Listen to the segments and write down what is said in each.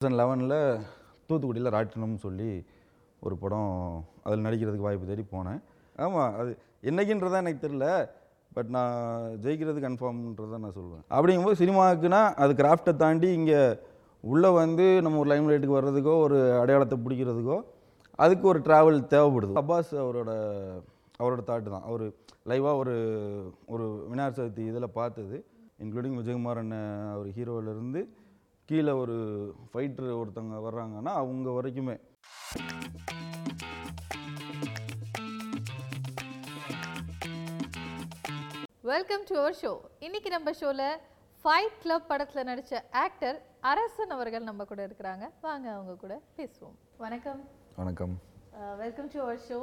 Thousand லெவனில் தூத்துக்குடியில் ராட்டினம்னு சொல்லி ஒரு படம் அதில் நடிக்கிறதுக்கு வாய்ப்பு தேடி போனேன். ஆமாம் அது என்னைக்குன்றதான் எனக்கு தெரில பட் நான் ஜெயிக்கிறது கன்ஃபார்ம்ன்றதை நான் சொல்லுவேன் அப்படிங்கும்போது சினிமாவுக்குன்னா அது கிராஃப்டை தாண்டி இங்கே உள்ளே வந்து நம்ம ஒரு லைம் லைட்டுக்கு வர்றதுக்கோ ஒரு அடையாளத்தை பிடிக்கிறதுக்கோ அதுக்கு ஒரு ட்ராவல் தேவைப்படுது. அப்பாஸ் அவரோட அவரோட தாட்டு தான். அவர் லைவாக ஒரு ஒரு விநாயகர் சதுர்த்தி இதில் பார்த்தது இன்க்ளூடிங் விஜயகுமார் அண்ணன் அவர் ஹீரோவிலேருந்து கீழே ஒரு ஃபைட்டர் ஒருத்தவங்க வர்றாங்கன்னா அவங்க வரைக்குமே. வெல்கம் டு அவர் ஷோ இன்னைக்கு நம்ம ஷோல ஃபைட் கிளப் படத்துல நடிச்ச ஆக்டர் அரசன் அவர்கள் நம்ம கூட இருக்கிறாங்க. வாங்க அவங்க கூட பேசுவோம். வணக்கம். வணக்கம். வெல்கம் டு அவர் ஷோ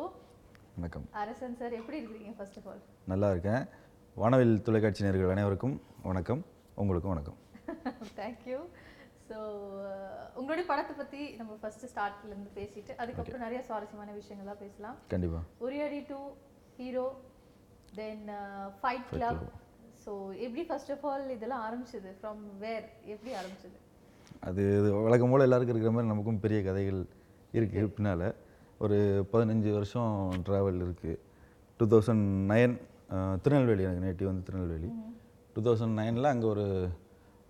வணக்கம். அரசன் சார் எப்படி இருக்கீங்க ஃபர்ஸ்ட் ஆஃப் ஆல் நல்லா இருக்கேன். வானவில் தொலைக்காட்சி நேயர்கள் அனைவருக்கும் வணக்கம். உங்களுக்கும் வணக்கம். தேங்க்யூ ஸோ உங்களுடைய படத்தை பத்தி நம்ம ஃபர்ஸ்ட் ஸ்டார்ட்ல இருந்து பேசிட்டு அதுக்கப்புறம் நிறைய சுவாரஸ்யமான விஷயங்கள்லாம் பேசலாம். கண்டிப்பாக Uriyadi to Hero then Fight Club so எப்படி ஃபர்ஸ்ட் ஆஃப் ஆல் இதெல்லாம் ஆரம்பிச்சது? ஃப்ரம் வேர் எப்படி ஆரம்பிச்சது? அது வழக்கம் போல் எல்லாருக்கும் இருக்கிற மாதிரி நமக்கும் பெரிய கதைகள் இருக்குது பின்னால் ஒரு பதினஞ்சு வருஷம் ட்ராவல் இருக்குது டூ தௌசண்ட் நைன் திருநெல்வேலி எனக்கு நேட்டிவ் வந்து திருநெல்வேலி. டூ தௌசண்ட் நைனில் அங்கே ஒரு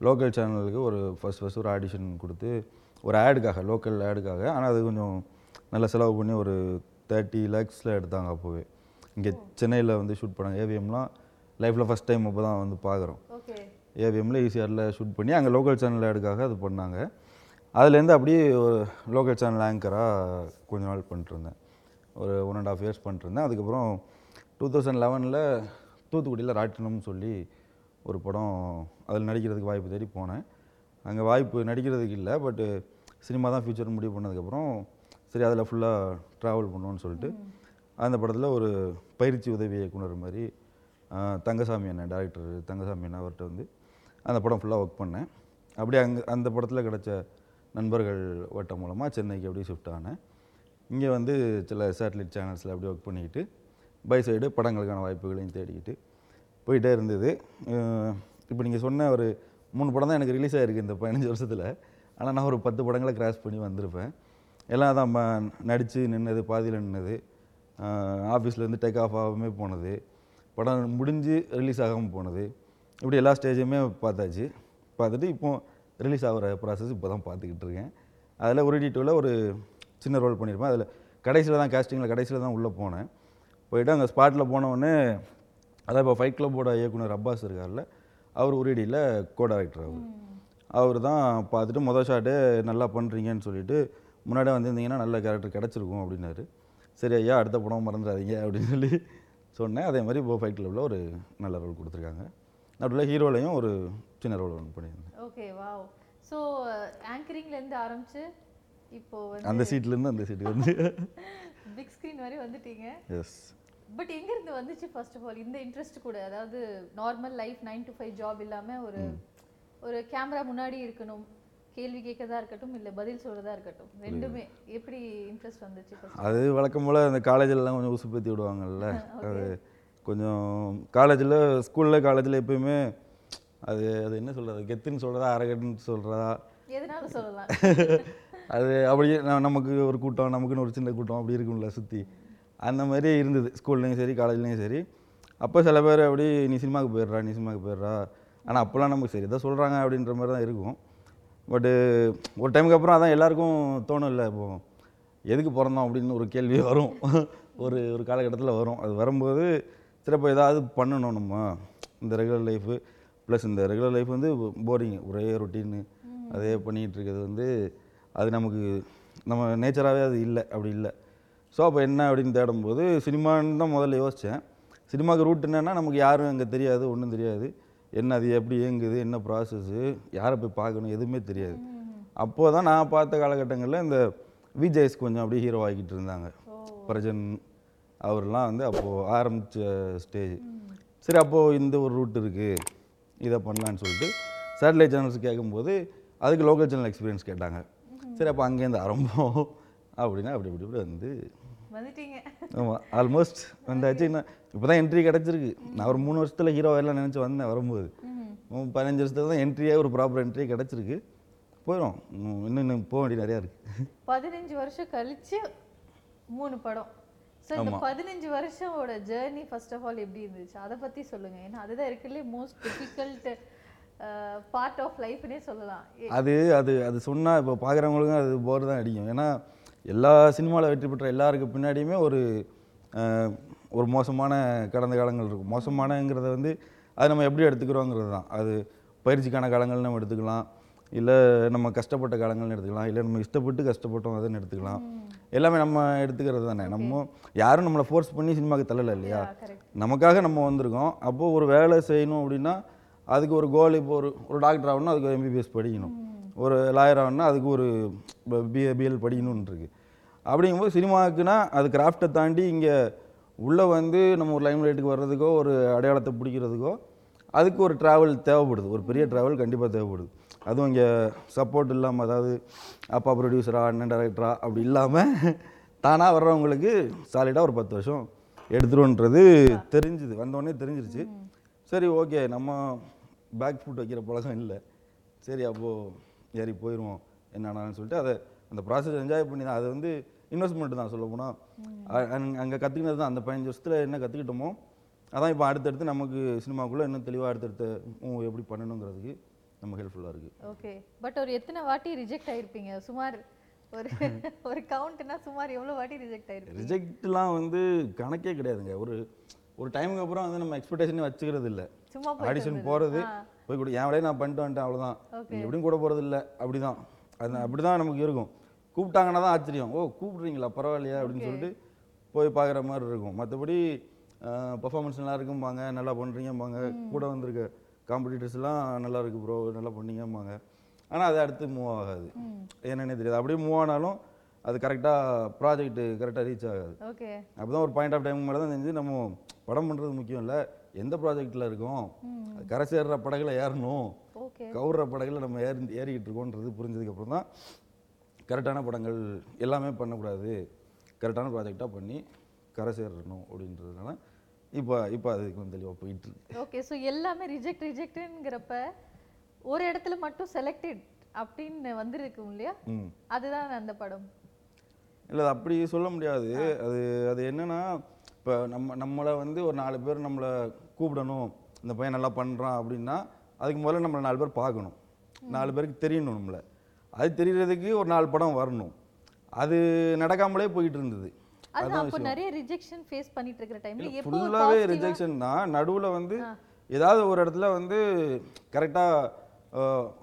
லோக்கல் சேனலுக்கு ஒரு ஃபஸ்ட் ஃபஸ்ட் ஒரு ஆடிஷன் கொடுத்து ஒரு ஆடுக்காக லோக்கல் ஆடுக்காக ஆனால் அது கொஞ்சம் நல்ல செலவு பண்ணி ஒரு தேர்ட்டி லேக்ஸில் எடுத்தாங்க அப்போவே. இங்கே சென்னையில் வந்து ஷூட் பண்ணாங்க ஏவிஎம்லாம் லைஃப்பில் ஃபஸ்ட் டைம் அப்போ தான் வந்து பார்க்குறோம் ஓகே. ஏவிஎம்ல ஈசிஆரில் ஷூட் பண்ணி அங்கே லோக்கல் சேனல் ஆடுக்காக அது பண்ணாங்க. அதுலேருந்து அப்படியே ஒரு லோக்கல் சேனல் ஆங்கராக கொஞ்ச நாள் பண்ணிட்டுருந்தேன் ஒரு ஒன் அண்ட் ஆஃப் இயர்ஸ் பண்ணிட்டுருந்தேன் அதுக்கப்புறம் டூ தௌசண்ட் லெவனில் தூத்துக்குடியில் ராட்டினம்னு சொல்லி ஒரு படம் அதில் நடிக்கிறதுக்கு வாய்ப்பு தேடி போனேன். அங்கே வாய்ப்பு நடிக்கிறதுக்கு இல்லை பட்டு சினிமா தான் ஃபியூச்சர் முடிவு பண்ணதுக்கப்புறம் சரி அதில் ஃபுல்லாக ட்ராவல் பண்ணணும்னு சொல்லிட்டு அந்த படத்தில் ஒரு பயிற்சி உதவி இயக்குனர் மாதிரி தங்கசாமி அண்ணன் டேரக்டர் தங்கசாமி அண்ணன் அவர்கிட்ட வந்து அந்த படம் ஃபுல்லாக ஒர்க் பண்ணேன். அப்படியே அங்கே அந்த படத்தில் கிடைச்ச நண்பர்கள் வட்டம் மூலமாக சென்னைக்கு அப்படியே ஷிஃப்ட் ஆனேன். இங்கே வந்து சில சேட்டலைட் சேனல்ஸில் அப்படியே ஒர்க் பண்ணிக்கிட்டு பை சைடு படங்களுக்கான வாய்ப்புகளையும் தேடிக்கிட்டு போயிட்டே இருந்தது. இப்போ நீங்கள் சொன்ன ஒரு மூணு படம் தான் எனக்கு ரிலீஸ் ஆகிருக்கு இந்த பதினஞ்சு வருஷத்தில். ஆனால் நான் ஒரு பத்து படங்களை கிராஸ் பண்ணி வந்திருப்பேன். எல்லாம் தான் நடித்து நின்னது பாதியில் நின்னது. ஆஃபீஸ்லேருந்து டேக் ஆஃப் ஆகாமே போனது. படம் முடிஞ்சு ரிலீஸ் ஆகாமல் போனது. இப்படி எல்லா ஸ்டேஜுமே பார்த்தாச்சு. பார்த்துட்டு இப்போது ரிலீஸ் ஆகிற ப்ராசஸ் இப்போ தான் பார்த்துக்கிட்டு இருக்கேன். அதில் ஒரு டூவில் ஒரு சின்ன ரோல் பண்ணியிருப்பேன் அதில் கடைசியில் தான் கேஸ்டிங்கில் கடைசியில் தான் உள்ளே போனேன். போயிட்டு அங்கே ஸ்பாட்டில் போனவொடனே அதான் இப்போ ஃபைட் கிளப்போட இயக்குனர் அப்பாஸ் இருக்கார்ல அவர் உரியடியில் கோ டைரக்டர் அவர் அவர் தான் பார்த்துட்டு மொதல் ஷாட்டு நல்லா பண்ணுறீங்கன்னு சொல்லிட்டு முன்னாடியே வந்திருந்தீங்கன்னா நல்ல கேரக்டர் கிடச்சிருக்கும் அப்படின்னாரு. சரி ஐயா அடுத்த படம் மறந்துடாதீங்க அப்படின்னு சொல்லி சொன்னேன். அதே மாதிரி இப்போ ஃபைட் கிளப்பில் ஒரு நல்ல ரோல் கொடுத்துருக்காங்க. நடுவில் ஹீரோலையும் ஒரு சின்ன ரோல் ஒன்று பண்ணியிருந்தேன். Okay wow. ஸோ ஆங்கரிங்ல இருந்து ஆரம்பிச்சு இப்போ அந்த சீட்லேருந்து அந்த சீட்டுக்கு வந்து பிக் ஸ்க்ரீன் வரை வந்துட்டீங்க. எஸ் பட் எங்க இருந்து வந்துச்சு ஃபர்ஸ்ட் ஆஃப் ஆல் இந்த இன்ட்ரெஸ்ட் கூட அதாவது normal life nine to five job இல்லாம ஒரு ஒரு கேமரா முன்னாடி இருக்கணும் கேள்வி கேட்கறதா இருக்கட்டும் இல்ல பதில் சொல்றதா இருக்கட்டும் ரெண்டுமே. எப்படி இன்ட்ரெஸ்ட் வந்துச்சு? அது வழக்கம் போல் அந்த காலேஜிலலாம் கொஞ்சம் உசுப்பேத்தி விடுவாங்கல்ல. அது கொஞ்சம் காலேஜில் ஸ்கூலில் காலேஜில் எப்பயுமே அது அது என்ன சொல்கிறது கெத்துன்னு சொல்கிறதா அரகட்டுன்னு சொல்கிறதா எதனாலும் சொல்லலாம். அது அப்படியே நமக்கு ஒரு கூட்டம் நமக்குன்னு ஒரு சின்ன கூட்டம் அப்படி இருக்கும்ல சுற்றி அந்த மாதிரி இருந்தது. ஸ்கூல்லையும் சரி காலேஜ்லேயும் சரி. அப்போ சில பேர் அப்படி நீ சினிமாவுக்கு போயிடுறா நீ சினிமாவுக்கு போயிடுறா. ஆனால் அப்போல்லாம் நமக்கு சரி இதை சொல்கிறாங்க அப்படின்ற மாதிரி தான் இருக்கும். பட்டு ஒரு டைமுக்கு அப்புறம் அதான் எல்லாருக்கும் தோணும் இல்லை இப்போ எதுக்கு பிறந்தோம்? அப்படின்னு ஒரு கேள்வி வரும். ஒரு ஒரு காலகட்டத்தில் வரும். அது வரும்போது இப்போ ஏதாவது பண்ணணும் நம்ம. இந்த ரெகுலர் லைஃபு ப்ளஸ் இந்த ரெகுலர் லைஃப் வந்து போரிங் ஒரே ரொட்டீனு அதே பண்ணிகிட்டு இருக்கிறது வந்து அது நமக்கு நம்ம நேச்சராகவே அது இல்லை அப்படி இல்லை. ஸோ அப்போ என்ன அப்படின்னு தேடும்போது சினிமான்னு தான் முதல்ல யோசித்தேன் சினிமாவுக்கு ரூட் என்னன்னா நமக்கு யாரும் அங்கே தெரியாது ஒன்றும் தெரியாது. என்ன அது எப்படி இயங்குது என்ன ப்ராசஸ்ஸு யாரை போய் பார்க்கணும் எதுவுமே தெரியாது. அப்போ தான் நான் பார்த்த காலகட்டங்களில் இந்த விஜய்ஸ் கொஞ்சம் அப்படியே ஹீரோ ஆகிட்டு இருந்தாங்க. பிரஜன் அவர்லாம் வந்து அப்போது ஆரம்பித்த ஸ்டேஜ் சரி அப்போது இந்த ஒரு ரூட் இருக்குது இதை பண்ணலான்னு சொல்லிட்டு சேட்டலைட் சேனல்ஸ் கேட்கும்போது அதுக்கு லோக்கல் சேனல் எக்ஸ்பீரியன்ஸ் கேட்டாங்க. சரி அப்போ அங்கேருந்து ஆரம்பம். அப்படின்னா அப்படி இப்படி இப்படி வந்து வந்துட்டீங்க. ஆமாம் ஆல்மோஸ்ட் வந்தாச்சு. இன்னும் இப்போ தான் என்ட்ரி கிடச்சிருக்கு. நான் ஒரு மூணு வருஷத்தில் ஹீரோ எல்லாம் நினச்சி வந்தேன் வரும்போது. பதினஞ்சு வருஷத்துல தான் என்ட்ரியே ஒரு ப்ராப்பர் என்ட்ரி கிடச்சிருக்கு. போயிடும் இன்னும் இன்னும் போக வேண்டிய நிறையா இருக்குது பதினஞ்சு வருஷம் கழிச்சு மூணு படம். ஸோ இந்த. பதினஞ்சு வருஷமோட ஜேர்னி ஃபர்ஸ்ட் ஆஃப் ஆல் எப்படி இருந்துச்சு? அதை பத்தி சொல்லுங்க. ஏன்னா அதுதான் இருக்கிறதுலே மோஸ்ட் டிஃபிகல்ட் பார்ட் ஆஃப் லைஃப்னே சொல்லலாம். அது அது அது சொன்னால் இப்போ பார்க்குறவங்களுக்கும் அது போர் தான் அடிக்கும். ஏன்னா எல்லா சினிமாவில் வெற்றி பெற்ற எல்லாருக்கு பின்னாடியுமே ஒரு ஒரு மோசமான கடந்த காலங்கள் இருக்கும். மோசமானங்கிறத வந்து அது நம்ம எப்படி எடுத்துக்கிறோங்கிறது தான். அது பயிற்சிக்கான காலங்கள் நம்ம எடுத்துக்கலாம். இல்லை நம்ம கஷ்டப்பட்ட காலங்கள்னு எடுத்துக்கலாம். இல்லை நம்ம இஷ்டப்பட்டு கஷ்டப்பட்டோம் அதுன்னு எடுத்துக்கலாம். எல்லாமே நம்ம எடுத்துக்கிறது தானே. நம்ம யாரும் நம்மளை ஃபோர்ஸ் பண்ணி சினிமாவுக்கு தள்ளலை இல்லையா. நமக்காக நம்ம வந்திருக்கோம். அப்போது ஒரு வேலை செய்யணும் அப்படின்னா அதுக்கு ஒரு கோல் இப்போ ஒரு ஒரு டாக்டர் ஆகணும்னா அதுக்கு எம்பிபிஎஸ் படிக்கணும். ஒரு லாயர் ஆகணும்னா அதுக்கு ஒரு பிஏ பிஎல் படிக்கணும்னு அப்படிங்கும்போது சினிமாவுக்குன்னா அது கிராஃப்டை தாண்டி இங்கே உள்ளே வந்து நம்ம ஒரு லைம் லைட்டுக்கு வர்றதுக்கோ ஒரு அடையாளத்தை பிடிக்கிறதுக்கோ அதுக்கு ஒரு ட்ராவல் தேவைப்படுது. ஒரு பெரிய ட்ராவல் கண்டிப்பாக தேவைப்படுது. அதுவும் இங்கே சப்போர்ட் இல்லாமல் அதாவது அப்பா ப்ரொடியூசரா அண்ணன் டேரக்டரா அப்படி இல்லாமல் தானாக வர்றவங்களுக்கு சாலிடாக ஒரு பத்து வருஷம் எடுத்துருவோன்றது தெரிஞ்சுது. வந்தோடனே தெரிஞ்சிருச்சு. சரி ஓகே நம்ம பேக் ஃபுட் வைக்கிற பழக்கம் இல்லை. சரி அப்போது ஏறி போயிடுவோம் என்னன்னு சொல்லிட்டு அதை அந்த ப்ராசஸ் என்ஜாய் பண்ணி தான் அது வந்து இன்வெஸ்ட்மெண்ட் தான் சொல்ல போனால் அங்கே கற்றுக்கினது தான். அந்த பதினஞ்சு வருஷத்தில் என்ன கற்றுக்கிட்டோமோ அதான் இப்போ அடுத்தடுத்து நமக்கு சினிமாக்குள்ளே இன்னும் தெளிவாக அடுத்தடுத்த மூவ் எப்படி பண்ணணுங்கிறதுக்கு நமக்கு ஹெல்ப்ஃபுல்லாக இருக்குது ஓகே பட் ஒரு எத்தனை வாட்டி ரிஜெக்ட் ஆயிருப்பீங்க? சுமார் ஒரு ஒரு கவுண்ட்னா சுமார் எவ்வளவு வாட்டி ரிஜெக்ட் ஆயிருப்பீங்க? ரிஜெக்ட்லாம் வந்து கணக்கே கிடையாதுங்க. ஒரு ஒரு டைமுக்கு அப்புறம் வந்து நம்ம எக்ஸ்பெக்டேஷனே வச்சுக்கிறது இல்லை. சும்மா ஆடிஷன். போகிறது. போய் கூட என் வேலையை நான் பண்ணிட்டு வந்துட்டேன் அவ்வளோதான் எப்படியும் கூட போகிறது இல்லை அப்படி தான் அது அப்படி தான் நமக்கு இருக்கும். கூப்பிட்டாங்கன்னா தான் ஆச்சரியம். ஓ கூப்பிட்றீங்களா? பரவாயில்லையா? அப்படின்னு. சொல்லிட்டு போய் பார்க்குற மாதிரி இருக்கும். மற்றபடி பர்ஃபார்மன்ஸ் நல்லா இருக்கும்பாங்க. நல்லா பண்ணுறீங்கம்பாங்க கூட வந்திருக்க காம்படிட்டர்ஸ்லாம் நல்லா இருக்கு ப்ரோ நல்லா பண்ணீங்கம்பாங்க. ஆனால் அது அடுத்து மூவ் ஆகாது. என்னன்னே தெரியாது. அப்படியே மூவ் ஆனாலும் அது கரெக்டாக ப்ராஜெக்ட் கரெக்டாக ரீச் ஆகாது. ஓகே. அப்போ தான் ஒரு பாயிண்ட் ஆஃப் டைம் மேலே தான் தெரிஞ்சு நம்ம படம் பண்ணுறது முக்கியம் இல்லை. எந்த ப்ராஜெக்டில் இருக்கோம்? அது கரை சேர்ற படகுல ஏறணும். கவுற படகுல நம்ம ஏறி ஏறிக்கிட்டு இருக்கோன்றது புரிஞ்சதுக்கப்புறம் தான் கரெக்டான படங்கள் எல்லாமே பண்ணக்கூடாது. கரெக்டான ப்ராஜெக்டாக பண்ணி கரை சேரணும் அப்படின்றதுனால இப்போ இப்போ அது கொஞ்சம் தெளிவாக போயிட்டு இருக்கு. ஓகே ஸோ எல்லாமே ரிஜெக்ட் ரிஜெக்ட்ங்கிறப்ப ஒரு இடத்துல மட்டும் செலக்டட் அப்படின்னு வந்திருக்கும் இல்லையா? அதுதான் அந்த படம். இல்லை அது அப்படி சொல்ல முடியாது. அது அது என்னன்னா இப்போ நம்ம நம்மளை வந்து ஒரு நாலு பேர் நம்மளை கூப்பிடணும். இந்த பையன் நல்லா பண்ணுறான் அப்படின்னா அதுக்கு முதல்ல நம்மளை நாலு பேர் பார்க்கணும். நாலு பேருக்கு தெரியணும் நம்மளை. அது தெரியறதுக்கு ஒரு நாலு படம் வரணும். அது நடக்காமலே போயிட்டு இருந்தது. நிறைய ரிஜெக்ஷன் ஃபேஸ் பண்ணிட்டு இருக்கிற டைம்ல எப்போ ஃபுல்லாகவே ரிஜெக்ஷன் தான் நடுவில் வந்து ஏதாவது ஒரு இடத்துல வந்து கரெக்டாக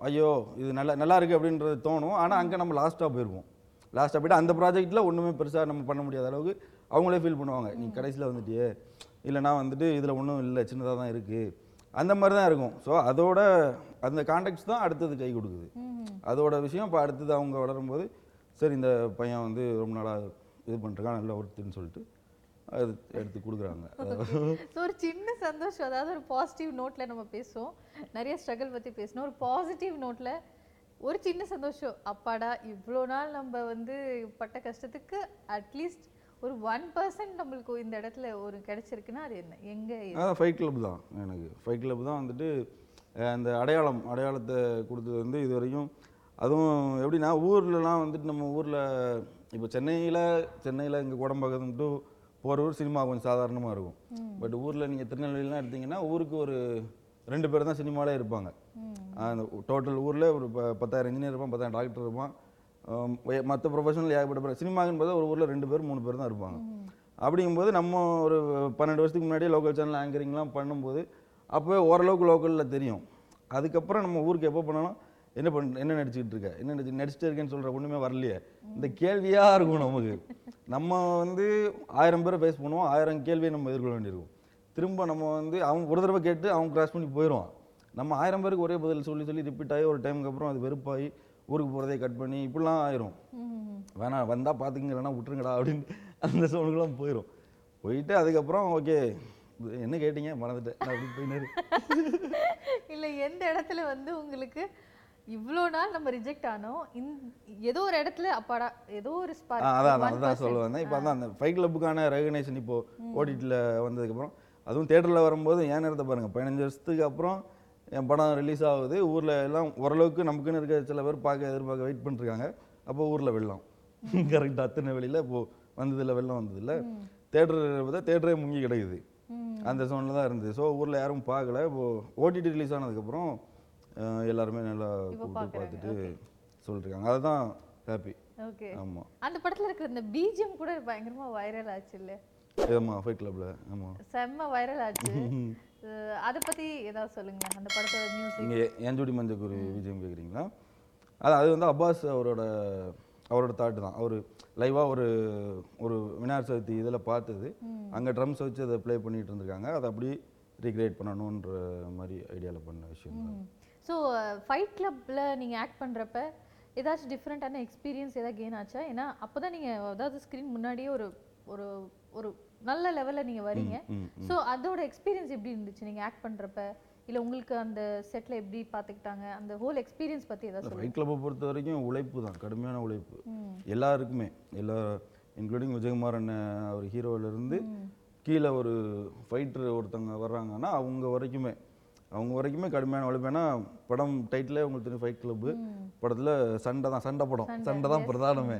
ஐயோ இது நல்லா நல்லா இருக்கு அப்படின்றது தோணும். ஆனால் அங்கே நம்ம லாஸ்ட்டாக போயிருவோம். லாஸ்ட்டாக போயிட்டு அந்த ப்ராஜெக்ட்டில் ஒன்றுமே பெருசாக நம்ம பண்ண முடியாத அளவுக்கு அவங்களே ஃபீல் பண்ணுவாங்க. நீ கடைசியில் வந்துட்டியே. இல்லைனா வந்துட்டு இதில் ஒன்றும் இல்லை சின்னதாக தான் இருக்குது அந்த மாதிரி தான் இருக்கும். ஸோ அதோட அந்த கான்டெக்ட் தான் அடுத்தது கை கொடுக்குது. அதோட விஷயம் இப்போ அடுத்தது அவங்க வளரும்போது சரி இந்த பையன் வந்து ரொம்ப நாளாக இது பண்ணிருக்கான் நல்ல ஒருத்துன்னு சொல்லிட்டு அது எடுத்து கொடுக்குறாங்க. ஸோ ஒரு சின்ன சந்தோஷம் அதாவது ஒரு பாசிட்டிவ் நோட்ல நம்ம பேசுவோம். நிறைய ஸ்ட்ரகிள் பத்தி பேசணும் ஒரு பாசிட்டிவ் நோட்ல ஒரு சின்ன சந்தோஷம். அப்பாடா இவ்வளோ நாள் நம்ம வந்து பட்ட கஷ்டத்துக்கு அட்லீஸ்ட் ஒரு ஒன் பர்சன்ட் நம்மளுக்கு இந்த இடத்துல ஒரு கிடைச்சிருக்குன்னா அது என்ன? எங்க ஃபைட் கிளப் தான் எனக்கு. ஃபைட் கிளப் தான் வந்துட்டு அந்த அடையாளம் அடையாளத்தை கொடுத்தது வந்து இது வரைக்கும் அதுவும் எப்படின்னா ஊர்லலாம் வந்துட்டு நம்ம ஊரில் இப்போ சென்னையில் சென்னையில் இங்கே குடம்பக்கம் டு போகிற ஊர் சினிமா கொஞ்சம் சாதாரணமாக இருக்கும். பட் ஊரில் நீங்கள் திருநெல்வேலிலாம் எடுத்தீங்கன்னா ஊருக்கு ஒரு ரெண்டு பேர் தான் சினிமாலே இருப்பாங்க. அந்த டோட்டல் ஊரில் ஒரு ப- பத்தாயிரம் இன்ஜினியர் இருப்பான் பத்தாயிரம் டாக்டர் இருப்பான். மற்ற ப்ரொஃபஷனல் ஏகப்பட்ட பேர் சினிமாக்குன்னு பார்த்தா ஒரு ஊரில் ரெண்டு பேர் மூணு பேர் தான் இருப்பாங்க. அப்படிங்கும்போது நம்ம ஒரு பன்னெண்டு வருஷத்துக்கு முன்னாடியே லோக்கல் சேனல் ஆங்கரிங்லாம் பண்ணும்போது அப்போவே ஓரளவுக்கு லோக்கலில் தெரியும். அதுக்கப்புறம் நம்ம ஊருக்கு எப்போ பண்ணாலும் என்ன பண்ண என்ன நடிச்சுக்கிட்டு இருக்க? என்ன நடிச்சு நடிச்சுட்டு இருக்கேன்னு சொல்கிற ஒன்றுமே வரலையே. இந்த கேள்வியாக இருக்கும் நமக்கு. நம்ம வந்து ஆயிரம் பேரை ஃபேஸ் பண்ணுவோம் ஆயிரம் கேள்வியை நம்ம எதிர்கொள்ள வேண்டியிருக்கும். திரும்ப நம்ம வந்து அவன் ஒரு தடவை கேட்டு அவன் கிராஸ் பண்ணி போயிடுவான் நம்ம ஆயிரம் பேருக்கு ஒரே பதில் சொல்லி சொல்லி ரிப்பீட் ஆகி ஒரு டைமுக்கு அப்புறம் அது வெறுப்பாகி ஊருக்கு போகிறதே கட் பண்ணி இப்படிலாம் ஆயிரும். வேணாம் வந்தால் பார்த்துக்குங்க இல்லைனா விட்டுருங்கடா அப்படின்னு அந்த சோனுக்குலாம் போயிடும் போயிட்டு அதுக்கப்புறம் ஓகே என்ன கேட்டீங்க? மறந்துட்டேன். நான் இல்ல எந்த இடத்துல வந்து உங்களுக்கு இவ்வளோ நாள் நம்ம ரிஜெக்ட் ஆனோம் இந்த ஏதோ ஒரு இடத்துல அப்பாடா ஏதோ ஒரு ஸ்பார்க் அதான் அதான் அதான் சொல்ல வந்தேன் இப்போ அதான் அந்த ஃபைட் கிளப்புக்கான ரெகனைசேஷன் இப்போ ஓடிடியில் வந்ததுக்கப்புறம் அதுவும் தேட்டரில் வரும்போது ஏன் நேரத்தை பாருங்கள் பதினஞ்சு வருஷத்துக்கு அப்புறம் என் படம் ரிலீஸ் ஆகுது. ஊரில் எல்லாம் ஓரளவுக்கு நமக்குன்னு இருக்க சில பேர் பார்க்க எதிர்பார்க்க வெயிட் பண்ணிருக்காங்க அப்போ ஊரில் வெள்ளம். கரெக்டாக அத்தனை வெளியில் இப்போது வந்ததில்ல வெள்ளம் வந்ததில்ல தேட்டர் பார்த்தா தேட்டரே முங்கி கிடக்குது. அந்த சோனில் தான் இருந்தது. ஸோ ஊரில் யாரும் பார்க்கல. இப்போது ஓடிடி ரிலீஸ் ஆனதுக்கப்புறம் எல்லாருமே நல்லா இப்போ கூப்பிட்டு. பார்த்துட்டு சொல்லிருக்காங்க. அதுதான் ஹாப்பி ஓகே ஆமாம் அந்த படத்துல இருக்கிற இந்த பிஜிஎம் கூட பயங்கரமா வைரல் ஆச்சு இல்ல ஆமாம் ஃபைட் கிளப்பில் ஆமாம் செம்ம வைரல் ஆச்சு. அத பத்தி ஏதாவது சொல்லுங்க. அந்த படத்தோட மியூசிக் நீங்கள் ஏஞ்சோடி மஞ்சக்குரு விஜயம் கேட்குறீங்களா அது அது வந்து அப்பாஸ் அவரோட அவரோட தாட்டு தான். அவர் லைவாக ஒரு ஒரு விநாயகர் சதுர்த்தி இதில் பார்த்தது. அங்கே ட்ரம்ஸ் வச்சு அதை ப்ளே பண்ணிட்டு இருந்திருக்காங்க. அதை அப்படியே ரீக்ரியேட் பண்ணணுன்ற மாதிரி ஐடியாவில் பண்ண விஷயம் தான். ஸோ ஃபைட் கிளப்ல நீங்க ஆக்ட் பண்றப்ப ஏதாச்சும் டிஃப்ரெண்ட்டான எக்ஸ்பீரியன்ஸ் ஏதாவது கெயின் ஆச்சா? ஏன்னா அப்பதான் நீங்க அதாவது ஸ்க்ரீன் முன்னாடியே ஒரு ஒரு ஒரு நல்ல லெவல்ல நீங்க வரீங்க ஸோ அதோட எக்ஸ்பீரியன்ஸ் எப்படி இருந்துச்சு நீங்க ஆக்ட் பண்றப்ப? இல்ல உங்களுக்கு அந்த செட்ல எப்படி பாத்துக்கிட்டாங்க? அந்த ஹோல் எக்ஸ்பீரியன்ஸ் பத்தி ஏதாவது ஃபைட் கிளப்பை பொறுத்த வரைக்கும் உழைப்பு தான் கடுமையான உழைப்பு. எல்லாருக்குமே எல்லா இன்க்ளூடிங் விஜயகுமார் அண்ணன் அவர் ஹீரோவிலேருந்து கீழே ஒரு ஃபைட்டர் ஒருத்தவங்க வர்றாங்கன்னா அவங்க வரைக்குமே அவங்க வரைக்குமே கடுமையான உழைப்பு. ஏன்னா படம் டைட்டிலே உங்களுக்கு தெரியும் ஃபைட் கிளப்பு படத்தில் சண்டை தான் சண்டை படம். சண்டை தான் பிரதானமே.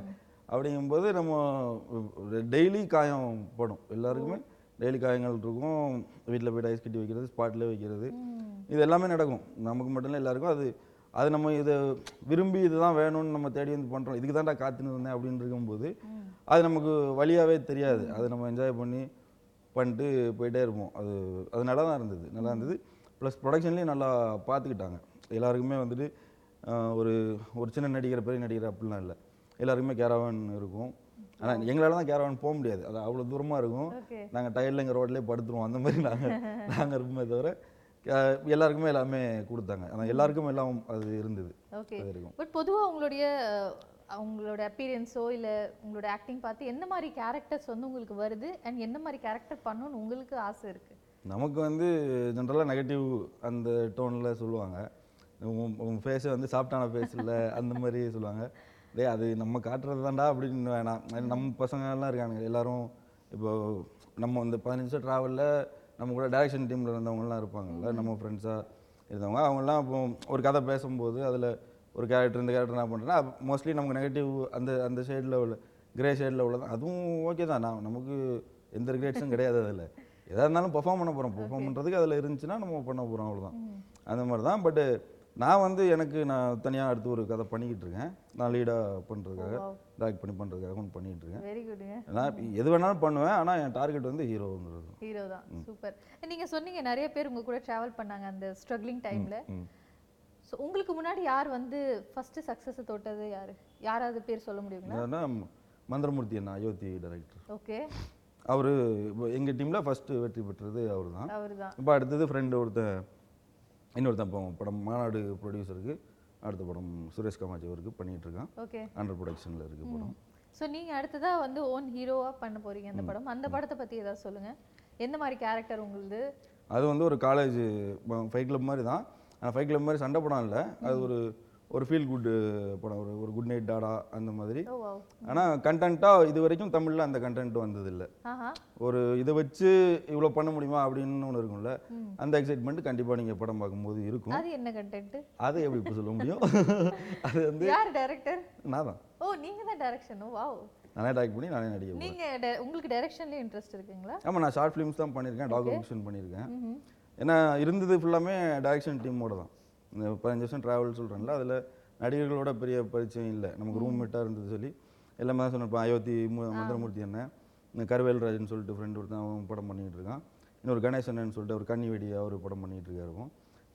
அப்படிங்கும்போது நம்ம டெய்லி காயம் படும் எல்லாருக்குமே. டெய்லி காயங்கள் இருக்கும் வீட்டில் போய்ட்டு ஐஸ் கட்டி வைக்கிறது ஸ்பாட்லேயே வைக்கிறது. இது எல்லாமே நடக்கும். நமக்கு மட்டும் இல்லை எல்லாருக்கும் அது அது நம்ம இதை விரும்பி இதுதான் வேணும்னு நம்ம தேடி வந்து பண்ணுறோம் இதுக்கு தான்டா காத்துன்னு இருந்தேன் அப்படின்னு இருக்கும்போது அது நமக்கு வழியாகவே தெரியாது. அதை நம்ம என்ஜாய் பண்ணி பண்ணிட்டு போயிட்டே இருப்போம். அது அது நல்லா தான் இருந்தது. நல்லா இருந்தது. ப்ளஸ் ப்ரொடக்ஷன்லேயும் நல்லா பார்த்துக்கிட்டாங்க எல்லாருக்குமே வந்துட்டு ஒரு ஒரு சின்ன நடிகர் பெரிய நடிகர் அப்படிலாம் இல்லை. எல்லாருக்குமே கேரவான் இருக்கும். ஆனால் எங்களால் தான் கேரவான் போக முடியாது. அது அவ்வளோ தூரமாக இருக்கும். நாங்கள் டயர்டில் எங்கள் ரோட்லேயே படுத்துருவோம். அந்த மாதிரி நாங்கள் நாங்கள் இருப்போமே தவிர எல்லாருக்குமே எல்லாமே கொடுத்தாங்க. ஆனால் எல்லாருக்கும் எல்லாம் அது இருந்தது. ஓகே. பட் பொதுவா உங்களுடைய அவங்களோட அப்பீரியன்ஸோ இல்ல உங்களோட ஆக்டிங் பார்த்து எந்த மாதிரி கேரக்டர்ஸ் வந்து உங்களுக்கு வருது? அண்ட் எந்த மாதிரி கேரக்டர் பண்ணணும்னு உங்களுக்கு ஆசை இருக்கு? நமக்கு வந்து ஜென்ரலாக நெகட்டிவ் அந்த டோனில் சொல்லுவாங்க. உன் உன் ஃபேஸை வந்து சாஃப்டான ஃபேஸ் இல்லை அந்த மாதிரி சொல்லுவாங்க. டேய் அது நம்ம காட்டுறது தான்டா அப்படின்னு வேணாம். நம்ம பசங்க எல்லாம் இருக்காங்க எல்லாரும் இப்போ நம்ம அந்த பதினஞ்சு நிமிஷம் ட்ராவலில் நம்ம கூட டைரக்ஷன் டீமில் இருந்தவங்கலாம் இருப்பாங்கல்ல நம்ம ஃப்ரெண்ட்ஸாக இருந்தவங்க. அவங்கெல்லாம் இப்போ ஒரு கதை பேசும்போது அதில் ஒரு கேரக்டர் இந்த கேரக்டர் நான் பண்ணுறேன்னா மோஸ்ட்லி நமக்கு நெகட்டிவ் அந்த அந்த ஷேடில் உள்ள கிரே ஷேடில் உள்ளது அதுவும் ஓகே தான். நான் நமக்கு எந்த ரிக்ரெட்ஸும் கிடையாது அதில். எதாக இருந்தாலும் பெர்ஃபார்ம் பண்ண போகிறோம் பெர்ஃபார்ம் பண்ணுறதுக்கு அதில் இருந்துச்சுன்னா நம்ம பண்ண போகிறோம் அவ்வளோதான் அந்த மாதிரி தான் பட்டு நான் வந்து எனக்கு நான் தனியாக அடுத்து ஒரு கதை பண்ணிக்கிட்டு இருக்கேன். நான் லீடாக பண்ணுறதுக்காக. டைரக்ட் பண்ணி பண்ணுறதுக்காக ஒன்று பண்ணிகிட்டு இருக்கேன். வெரி குட்ங்க நான் எது வேணாலும் பண்ணுவேன். ஆனால் என் டார்கெட் வந்து ஹீரோங்கிறது ஹீரோ தான். சூப்பர் நீங்க சொன்னீங்க நிறைய பேர் உங்க கூட டிராவல் பண்ணாங்க அந்த ஸ்ட்ரகிளிங் டைம்ல. ஸோ உங்களுக்கு முன்னாடி யார் வந்து ஃபர்ஸ்ட் சக்ஸஸ் தொட்டது யாரு? யாராவது பேர் சொல்ல முடியுங்களா? மந்திரமூர்த்தி அண்ணா அயோத்தி டைரக்டர் ஓகே அவர் எங்கள் டீமில் ஃபஸ்ட்டு வெற்றி பெற்றது அவர் தான் அவர்தான். இப்போ அடுத்தது ஃப்ரெண்டு ஒருத்தன் இன்னொருத்தன் இப்போ படம் மாநாடு ப்ரொடியூசருக்கு அடுத்த படம் சுரேஷ் காமாட்சி அவருக்கு பண்ணிகிட்டு இருக்கான் ஓகே அண்டர் ப்ரொடக்ஷனில் இருக்குது படம். ஸோ நீங்க அடுத்ததா வந்து ஓன் ஹீரோவா பண்ண போறீங்க அந்த படம். அந்த படத்தை பத்தி ஏதாவது சொல்லுங்க. எந்த மாதிரி கேரக்டர் உங்களுது? அது வந்து ஒரு காலேஜ் ஃபைட் கிளப் மாதிரி தான். ஆனால் ஃபைட் கிளப் மாதிரி சண்டை படம் இல்லை. அது ஒரு ஒரு ஃபீல் குட் படம் ஒரு ஒரு குட் நைட் டாடா அந்த மாதிரி. வாவ் ஆனால் கண்டென்ட்டாக இது வரைக்கும் தமிழில் அந்த கண்டென்ட் வந்ததில்லை. ஒரு இதை வச்சு இவ்வளோ பண்ண முடியுமா அப்படின்னு ஒன்று இருக்கும்ல. அந்த எக்ஸைட்மெண்ட் கண்டிப்பாக நீங்கள் படம் பார்க்கும்போது இருக்கும். அது என்ன கண்டென்ட் அதை எப்படி இப்போ சொல்ல முடியும்? அது வந்து யார் டைரக்டர் நான் தான். ஓ நீங்க தான் டைரக்ஷன் வாவ் நானே டைரக்ட் பண்ணி நானே நடிக்க போகிறேன் நீங்க di- உங்களுக்கு டைரக்ஷன்லயே இன்ட்ரெஸ்ட் இருக்குங்களா? ஆமாம் நான் ஷார்ட் ஃபிலிம்ஸ் தான் பண்ணியிருக்கேன் டாக்குமெண்டேஷன் பண்ணியிருக்கேன். ஏன்னா இருந்தது ஃபுல்லாமே டைரக்ஷன் டீமோட தான். இந்த பதினஞ்சு வருஷம் ட்ராவல் சொல்கிறேன்ல அதில் நடிகர்களோட பெரிய பரிச்சயம் இல்லை. நமக்கு ரூம் மேட்டாக இருந்தது சொல்லி எல்லாமே தான் சொன்னப்போ அயோத்தி மு- மந்திரமூர்த்தி அண்ணன் இந்த கருவேல் ராஜன் சொல்லிட்டு ஃப்ரெண்டு ஒருத்தன் அவன் படம் பண்ணிகிட்டு இருக்கான். இன்னொரு கணேசன் சொல்லிட்டு ஒரு கன்னி வெடி அவர் படம் பண்ணிகிட்டு இருக்காரு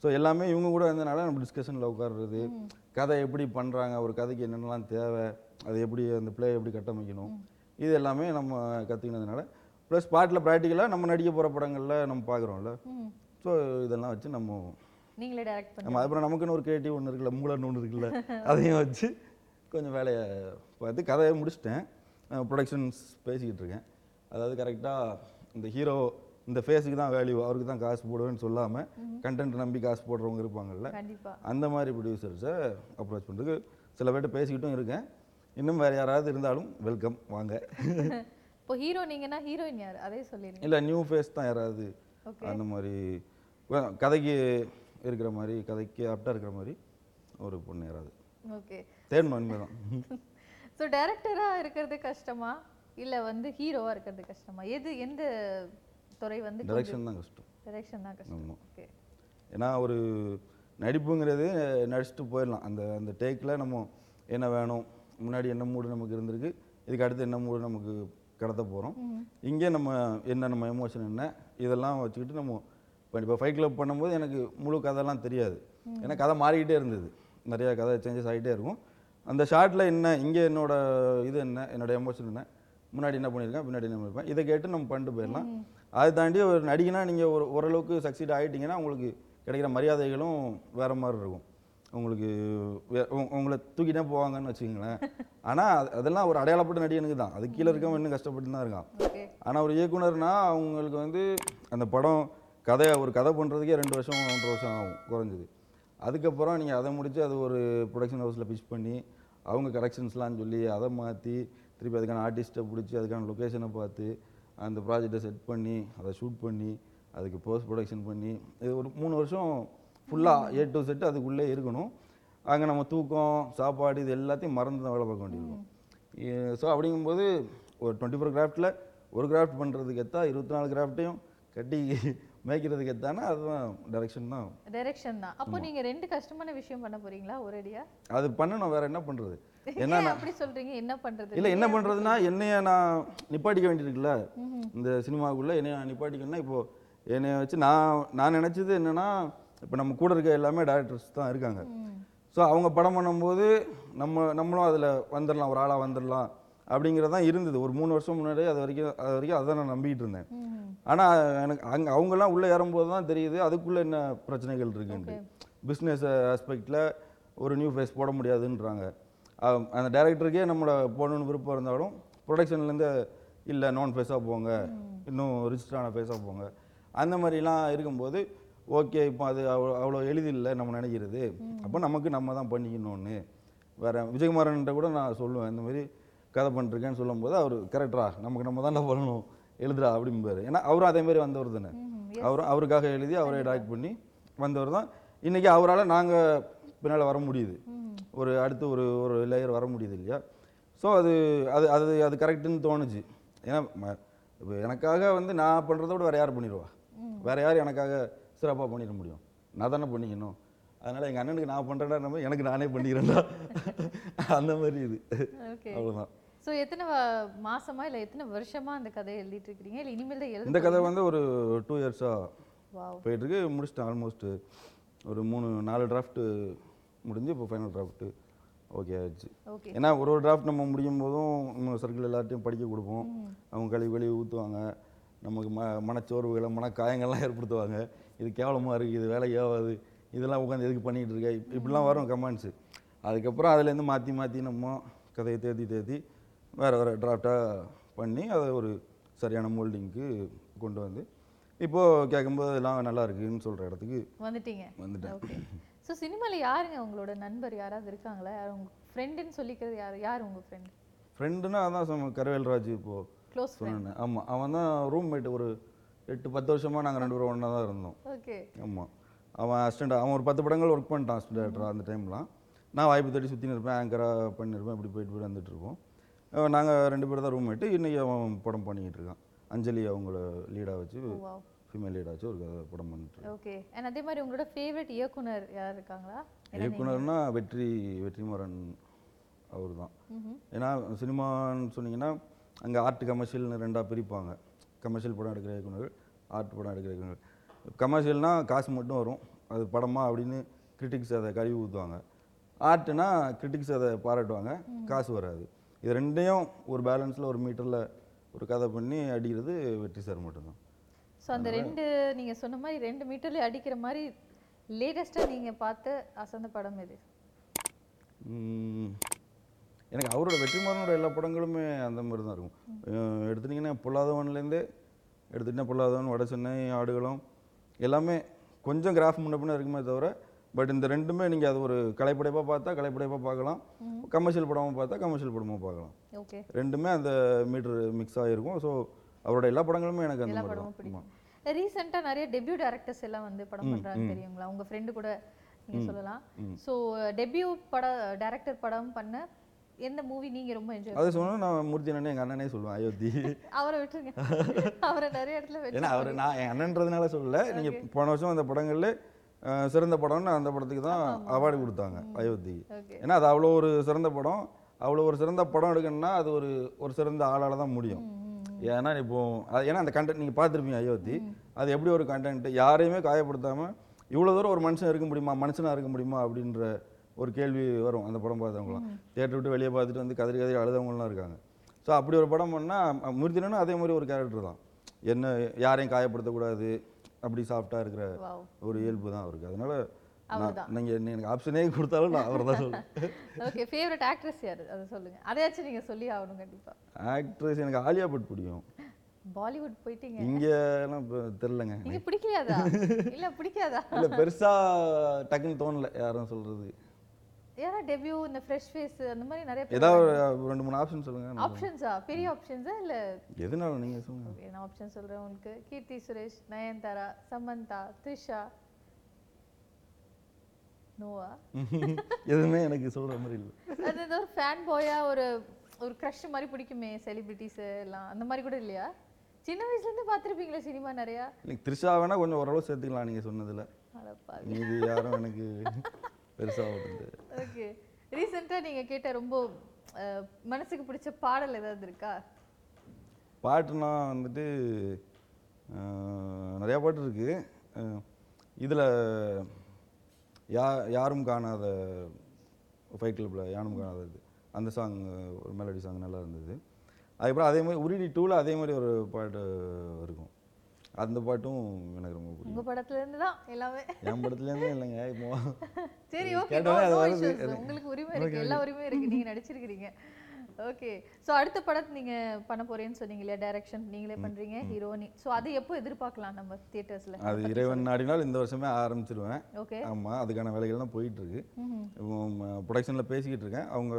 ஸோ எல்லாமே இவங்க கூட இருந்தனால நம்ம டிஸ்கஷனில் உட்கார்றது கதை எப்படி பண்ணுறாங்க ஒரு கதைக்கு என்னென்னலாம் தேவை அது எப்படி அந்த ப்ளே எப்படி கட்டமைக்கணும் இது எல்லாமே நம்ம கற்றுக்கினதுனால ப்ளஸ் ஸ்பாட்டில் ப்ராக்டிக்கலாக நம்ம நடிக்க போகிற படங்களில் நம்ம பார்க்குறோம்ல ஸோ இதெல்லாம் வச்சு நம்ம நீங்களே டைரக்ட் பண்ணி நம்ம அப்புறம் நமக்குன்னு ஒரு கிரியேட்டிவ் ஒன்று இருக்குல்ல மூலன்னு ஒன்று இருக்குல்ல அதையும் வச்சு கொஞ்சம் வேலையை பார்த்து கதையை முடிச்சிட்டேன். ப்ரொடக்ஷன்ஸ் பேசிக்கிட்டு இருக்கேன். அதாவது கரெக்டாக இந்த ஹீரோ இந்த ஃபேஸுக்கு தான் வேல்யூ அவருக்கு தான் காசு போடுவேன்னு சொல்லாமல் கண்டென்ட் நம்பி காசு போடுறவங்க இருப்பாங்கல்ல அந்த மாதிரி ப்ரொடியூசர்ஸை அப்ரோச் பண்ணுறதுக்கு சில பேர்கிட்ட பேசிக்கிட்டும் இருக்கேன். இன்னும் வேறு யாராவது இருந்தாலும் வெல்கம் வாங்க. இப்போ ஹீரோ நீங்கன்னா ஹீரோயின் யார்? அதே சொல்லிருங்க இல்லை நியூ ஃபேஸ் தான் யாராவது அந்த மாதிரி. கதைக்கு இருக்கிற மாதிரி கதைக்கு ஆப்டாக இருக்கிற மாதிரி ஒரு பொண்ணு யாராவது. ஓகே. தேடணும் இனிமேல் தான் ஸோ டைரக்டராக இருக்கிறது கஷ்டமா? இல்ல வந்து ஹீரோவா இருக்கிறது கஷ்டமா? எது எந்த துறை வந்து டைரக்ஷன் தான் கஷ்டம். டைரக்ஷன் தான் கஷ்டம். ஓகே ஏன்னா ஒரு நடிப்புங்கிறது நடிச்சுட்டு போயிடலாம். அந்த அந்த டேக்கில் நம்ம என்ன வேணும்? முன்னாடி என்ன மூடு நமக்கு இருந்திருக்கு? இதுக்கு அடுத்து என்ன மூடு நமக்கு கடத்த போகிறோம் இங்கே நம்ம என்ன நம்ம எமோஷன் என்ன? இதெல்லாம் வச்சுக்கிட்டு நம்ம இப்போ இப்போ ஃபைட் கிளப் பண்ணும்போது எனக்கு முழு கதைலாம் தெரியாது. ஏன்னா கதை மாறிக்கிட்டே இருந்தது. நிறையா கதை சேஞ்சஸ் ஆகிட்டே இருக்கும். அந்த ஷார்ட்டில் என்ன இங்கே என்னோட இது என்ன என்னோட எமோஷன் என்ன முன்னாடி என்ன பண்ணியிருக்கேன் பின்னாடி என்ன பண்ணியிருப்பேன் இதை கேட்டு நம்ம பண்ணிட்டு போயிடலாம். அதை தாண்டி ஒரு நடிகனா நீங்கள் ஒரு ஓரளவுக்கு சக்சீட் ஆகிட்டீங்கன்னா உங்களுக்கு கிடைக்கிற மரியாதைகளும் வேறு மாதிரி இருக்கும். உங்களுக்கு உங்களை தூக்கிட்டே போவாங்கன்னு வச்சுக்கோங்களேன். ஆனால் அதெல்லாம் ஒரு அடையாளப்பட்ட நடிகனுக்கு தான். அது கீழே இருக்கவன் இன்னும் கஷ்டப்பட்டு தான் இருக்கான் ஆனால் ஒரு இயக்குனர்னா அவங்களுக்கு வந்து அந்த படம் கதை ஒரு கதை பண்ணுறதுக்கே ரெண்டு வருஷம் ஒன்றரை வருஷம் ஆகும் குறைஞ்சது. அதுக்கப்புறம் நீங்கள் அதை முடித்து அது ஒரு ப்ரொடக்ஷன் ஹவுஸில் பிச் பண்ணி அவங்க கரெக்ஷன்ஸ்லாம் சொல்லி அதை மாற்றி திருப்பி அதுக்கான ஆர்டிஸ்ட்டை பிடிச்சி அதுக்கான லொக்கேஷனை பார்த்து அந்த ப்ராஜெக்டை செட் பண்ணி அதை ஷூட் பண்ணி அதுக்கு போஸ்ட் ப்ரொடக்ஷன் பண்ணி இது ஒரு மூணு வருஷம் ஃபுல்லாக ஏ டு செட் அதுக்குள்ளே இருக்கணும். அங்கே நம்ம தூக்கம் சாப்பாடு இது எல்லாத்தையும் மறந்து தான் வேலை பார்க்க வேண்டியிருக்கும். ஸோ அப்படிங்கும்போது ஒரு டுவெண்ட்டி ஃபோர் கிராஃப்டில் ஒரு கிராஃப்ட் பண்ணுறதுக்கு எத்தா இருபத்தி நாலு கிராஃப்ட்டையும் கட்டி மேய்க்கிறதுக்கு எத்தானா அதுதான் டைரெக்ஷன் தான். டைரக்ஷன் தான். அப்போ நீங்க ரெண்டு கஷ்டமான விஷயம் பண்ண போறீங்களா? ஒரேடியா? அது பண்ணணும் வேற என்ன பண்ணுறது ஏன் அப்படி சொல்றீங்க? என்ன பண்றது? இல்லை என்ன பண்ணுறதுனா என்னைய நான் நிப்பாட்டிக்க வேண்டியிருக்குல்ல. இந்த சினிமாவுக்குள்ளே என்னைய நான் நிப்பாட்டிக்கணும்னா இப்போது என்னைய வச்சு நான் நான் நினச்சது என்னென்னா இப்போ நம்ம கூட இருக்க எல்லாமே டேரக்டர்ஸ் தான் இருக்காங்க. ஸோ அவங்க படம் பண்ணும்போது நம்ம நம்மளும் அதில் வந்துடலாம் ஒரு ஆளாக வந்துடலாம் அப்படிங்கிறது தான் இருந்தது. ஒரு மூணு வருஷம் முன்னாடி அது வரைக்கும் அது வரைக்கும் அதை நான் நம்பிக்கிட்டு இருந்தேன். ஆனால் எனக்கு அங்கே அவங்கெல்லாம் உள்ளே ஏறும்போது தான் தெரியுது அதுக்குள்ளே என்ன பிரச்சனைகள் இருக்குன்ட்டு. பிஸ்னஸ் ஆஸ்பெக்டில் ஒரு நியூ ஃபேஸ் போட முடியாதுன்றாங்க. அந்த டேரக்டருக்கே நம்மளை போடணும்னு விருப்பம் இருந்தாலும் ப்ரொடக்ஷன்லேருந்து இல்லை நான் ஃபேஸாக போங்க. இன்னும் ரிஜிஸ்டரான ஃபேஸாக போங்க. அந்த மாதிரிலாம் இருக்கும்போது ஓகே இப்போ அது அவ்வளோ அவ்வளோ எளிதில்லை நம்ம நினைக்கிறது. அப்போ நமக்கு நம்ம தான் பண்ணிக்கணும்னு. வேற விஜயகுமாரன்ட்ட கூட நான் சொல்லுவேன் இந்த மாதிரி கதை பண்ணிருக்கேன்னு சொல்லும்போது அவர் கரெக்டா நமக்கு நம்ம தான் பண்ணணும் எழுதுறா அப்படிம்பாரு. ஏன்னா அவரும் அதே மாதிரி வந்தவர் தானே. அவரும் அவருக்காக எழுதி அவரே டைரக்ட் பண்ணி வந்தவர் தான். இன்றைக்கி அவரால் நாங்கள் பின்னால் வர முடியுது. ஒரு அடுத்து ஒரு ஒரு லேயர் வர முடியுது இல்லையா? ஸோ அது அது அது அது கரெக்டுன்னு தோணுச்சு. ஏன்னா இப்போ எனக்காக வந்து நான் பண்ணுறத விட வேறு யார் பண்ணிடுவா? வேறு யார் எனக்காக சிறப்பாக பண்ணிட முடியும்? நான் தானே பண்ணிக்கணும். அதனால் எங்கள் அண்ணனுக்கு நான் பண்ணுறேன்னா எனக்கு நானே பண்ணிக்கிறேன்டா. அந்த மாதிரி இது. அவ்வளோதான் சோ எத்தனை மாசமா இல்ல எத்தனை வருஷமா அந்த கதையை எழுதிட்டு இருக்கீங்க இல்ல இனிமேல் தான் எழுத இந்த கதை வந்து ஒரு டூ இயர்ஸாக வாவ் போயிட்டுருக்கு. முடிச்சிட்டேன் ஆல்மோஸ்ட் ஒரு மூணு நாலு டிராஃப்ட்டு முடிஞ்சு இப்போ ஃபைனல் டிராஃப்ட்டு ஓகே ஓகே ஏன்னா ஒரு ஒரு டிராஃப்ட் நம்ம முடியும் போதும் நம்ம சர்க்கிள் எல்லாத்தையும் படிக்க கொடுப்போம். அவங்க கழுவி கழுவி ஊற்றுவாங்க நமக்கு ம மனச்சோர்வுகளை மனக்காயங்கள்லாம் ஏற்படுத்துவாங்க. இது கேவலமாக இருக்குது இது வேலைக்கு ஆகாது. இதெல்லாம் உட்காந்து எதுக்கு பண்ணிகிட்டு இருக்க? இப்- இப்படிலாம் வரும் கமெண்ட்ஸு அதுக்கப்புறம் அதுலேருந்து மாற்றி மாற்றி நம்ம கதையை தேத்தி தேத்தி வேறு வேறு டிராஃப்டாக பண்ணி அதை ஒரு சரியான மோல்டிங்க்கு கொண்டு வந்து இப்போது கேட்கும்போது எல்லாம் நல்லா இருக்குன்னு சொல்கிற இடத்துக்கு வந்துட்டீங்க. வந்துட்டேன். ஸோ சினிமால யாருங்க உங்களோட நண்பர்? யாராவது இருக்காங்களா? யார் உங்க ஃப்ரெண்டுன்னு சொல்லிக்கிறது யார்? யார் உங்க ஃப்ரெண்ட் ஃப்ரெண்டுன்னா அதான் சொன்ன கரவேல்ராஜ் இப்போது க்ளோஸ் ஃப்ரெண்ட் சொன்னேன். ஆமாம் அவன் தான் ரூம்மேட் ஒரு எட்டு பத்து வருஷமாக நாங்கள் ரெண்டு பேரும் ஒன்றா தான் இருந்தோம். ஓகே ஆமாம் அவன் அசிஸ்டண்ட் அவன் ஒரு பத்து படங்கள் ஒர்க் பண்ணிட்டான் அசிஸ்டன்ட் அந்த டைம்லாம் நான் வாய்ப்பு தேடி சுற்றின்னு இருப்பேன் ஆங்கராக பண்ணியிருப்பேன் இப்படி போயிட்டு போயிட்டு வந்துட்டு இருப்போம். நாங்கள் ரெண்டு பேரும் தான் ரூம்மேட்டு இன்றைக்கி அவன் படம் பண்ணிக்கிட்டு இருக்கான். அஞ்சலி அவங்கள லீடாக வச்சு ஃபீமேல் லீடாக வச்சு ஒரு படம் பண்ணிட்டு. ஓகே அண்ட் அதே மாதிரி உங்களோட ஃபேவரட் இயக்குனர் யார் இருக்காங்களா? இயக்குனர்னா வெற்றி வெற்றிமாறன் அவர் தான். ஏன்னா சினிமான்னு சொன்னீங்கன்னா அங்கே ஆர்ட் கமர்ஷியல்னு ரெண்டாக பிரிப்பாங்க. கமர்ஷியல் படம் எடுக்கிற இயக்குனர் ஆர்ட் படம் எடுக்கிற இயக்குனர். கமர்ஷியல்னா காசு மட்டும் வரும். அது படமா அப்படின்னு கிரிட்டிக்ஸ் அதை கழுவி ஊற்றுவாங்க ஆர்ட்னா கிரிட்டிக்ஸ் அதை பாராட்டுவாங்க. காசு வராது. இது ரெண்டையும் ஒரு பேலன்ஸில் ஒரு மீட்டரில் ஒரு கதை பண்ணி அடிக்கிறது வெற்றி சார் மட்டும்தான். ஸோ அந்த ரெண்டு நீங்க சொன்ன மாதிரி ரெண்டு மீட்டர்ல அடிக்கிற மாதிரி லேட்டஸ்டா நீங்க பார்த்த அசந்த படம் எது? எனக்கு அவரோட வெற்றிமாறனோட எல்லா படங்களுமே அந்த மாதிரி தான் இருக்கும். எடுத்துட்டிங்கன்னா பொல்லாதவன்லேருந்தே எடுத்துட்டிங்கன்னா பொல்லாதவன் வட சென்னை ஆடுகளம் எல்லாமே கொஞ்சம் கிராஃப் முன்ன பின்ன இருக்குமே தவிர பட் இந்த ரெண்டுமே நீங்கள் அது ஒரு கலைப்படைப்பாக பார்த்தா கலைப்படைப்பாக பார்க்கலாம். கமர்ஷியல் படமாக பார்த்தா கமர்ஷியல் படமாக பார்க்கலாம். ஓகே. ரெண்டுமே அந்த மீட்டர் மிக்ஸ் ஆகிருக்கும் ஸோ அவரோட எல்லா படங்களுமே எனக்கு அந்த மாதிரி ரீசெண்டாக நிறைய டெபியூ டேரக்டர்ஸ் எல்லாம் வந்து படம் பண்றாங்க தெரியுங்களா? உங்க ஃப்ரெண்டு கூட நீங்க சொல்லலாம். ஸோ டெபியூ பட டைரக்டர் படம் பண்ண எந்த மூவி நீங்க ரொம்ப என்ஜாய் அதை சொன்னா நான் மூர்த்தி அண்ணனே எங்கள் அண்ணனே சொல்லுவேன் அயோத்தி. அவரை விட்டுருங்க. அவரை நிறைய இடத்துல ஏன்னா அவர் நான் என் அண்ணன்றதுனால சொல்லல. நீங்கள் போன வருஷம் அந்த படங்கள்ல சிறந்த படம்னு அந்த படத்துக்கு தான் அவார்டு கொடுத்தாங்க அயோத்திக்கு ஏன்னா அது அவ்வளோ ஒரு சிறந்த படம். அவ்வளோ ஒரு சிறந்த படம் எடுக்கணும்னா அது ஒரு ஒரு சிறந்த ஆளால் தான் முடியும். ஏன்னா இப்போ அது- ஏன்னா அந்த கண்டென்ட் நீங்கள் பார்த்துருப்பீங்க அயோத்தி. அது எப்படி ஒரு கண்டென்ட் யாரையுமே காயப்படுத்தாமல் இவ்வளோ தூரம் ஒரு மனுஷன் இருக்க முடியுமா? மனுஷனாக இருக்க முடியுமா? அப்படின்ற ஒரு கேள்வி வரும் அந்த படம் பார்த்தவங்களாம். தேட்டர் விட்டு வெளியே பார்த்துட்டு வந்து கதறி கதறி அழுதவங்களாம் இருக்காங்க. ஸோ அப்படி ஒரு படம் பண்ணால் மூர்த்தினனும் அதே மாதிரி ஒரு கேரக்டர் தான். என்ன யாரையும் காயப்படுத்தக்கூடாது. அப்படி சாஃப்டாக இருக்கிற ஒரு இயல்பு தான் அவருக்கு. அதனால. நீங்கள் எனக்கு ஆப்ஷனே கொடுத்தாலும் நான் அவர் தான் சொல்லுவேன் ஓகே ஃபேவரட் ஆக்ட்ரஸ் யாரு? அதை சொல்லுங்க. அதையாச்சும் நீங்க சொல்லி ஆகணும் கண்டிப்பா. ஆக்ட்ரஸ் எனக்கு ஆலியா பட் பிடிக்கும். பாலிவுட் போயிட்டீங்க. இங்கெல்லாம் தெரிலங்க நீங்க பிடிக்காதா இல்ல பிடிக்காதா? இல்லை பெருசா டக்குன்னு தோணல யாரும் சொல்றது. ஏன்னா டெபியூ இந்த ஃப்ரெஷ் ஃபேஸ் அந்த மாதிரி நிறைய ஏதாவது ஒரு ரெண்டு மூணு ஆப்ஷன் சொல்லுங்க ஆப்ஷன்ஸா பெரிய ஆப்ஷன்ஸா இல்ல? எதுனாலும் நீங்கள் சொல்லுங்க. நான் ஆப்ஷன் சொல்றேன் உங்களுக்கு கீர்த்தி சுரேஷ் நயன்தாரா சமந்தா த்ரிஷா நோவா? எதுவுமே எனக்கு சொல்ற மாதிரி இல்லை. அது ஏதோ ஒரு ஃபேன் பாயா ஒரு ஒரு க்ரஷ் மாதிரி பிடிக்குமே செலிபிரிட்டிஸ் எல்லாம். அந்த மாதிரி கூட இல்லையா? சின்ன வயசுல இருந்து பார்த்திருப்பீங்களா சினிமா நிறையா? எனக்கு த்ரிஷா வேணா கொஞ்சம் ஓரளவு சேர்த்துக்கலாம் நீங்க சொன்னதுல. மீதி யாரும் எனக்கு பெருசா வந்து ஓகே ரீசெண்டாக நீங்கள் கேட்ட ரொம்ப மனசுக்கு பிடிச்ச பாடல் ஏதாவது இருக்கா? பாட்டுனா வந்துட்டு நிறையா பாட்டு இருக்குது இதில் யா யாரும் காணாத ஃபைட் கிளப்பில் யாரும் காணாத இது. அந்த சாங் ஒரு மெலடி சாங் நல்லா இருந்தது. அதுக்கப்புறம் அதே மாதிரி உரிடி டூவில் அதே மாதிரி ஒரு பாட்டு இருக்கும். அந்த பாட்டும் எனக்கு ரொம்ப பிடிக்கும். உங்க படத்துல இருந்து தான் எல்லாமே. என் படத்துலேருந்தே இல்லைங்க இப்போ சரி ஓகே. உங்களுக்கு உரிமை இருக்கு எல்லா உரிமையும் இருக்கு நீங்க நடிச்சிருக்கீங்க ஓகே சோ அடுத்த படத்தை நீங்க பண்ண போறேன்னு சொன்னீங்க இல்லையா? டைரக்ஷன் நீங்களே பண்றீங்க ஹீரோனி சோ அது எப்போ எதிர்பார்க்கலாம் நம்ம தியேட்டர்ஸ்ல அது இறைவன் நாடினால் இந்த வருஷமே ஆரம்பிச்சிருவேன். ஓகே ஆமாம் அதுக்கான வேலைகள்லாம் போயிட்டு இருக்கு. ப்ரொடக்ஷனில் பேசிக்கிட்டு இருக்கேன். அவங்க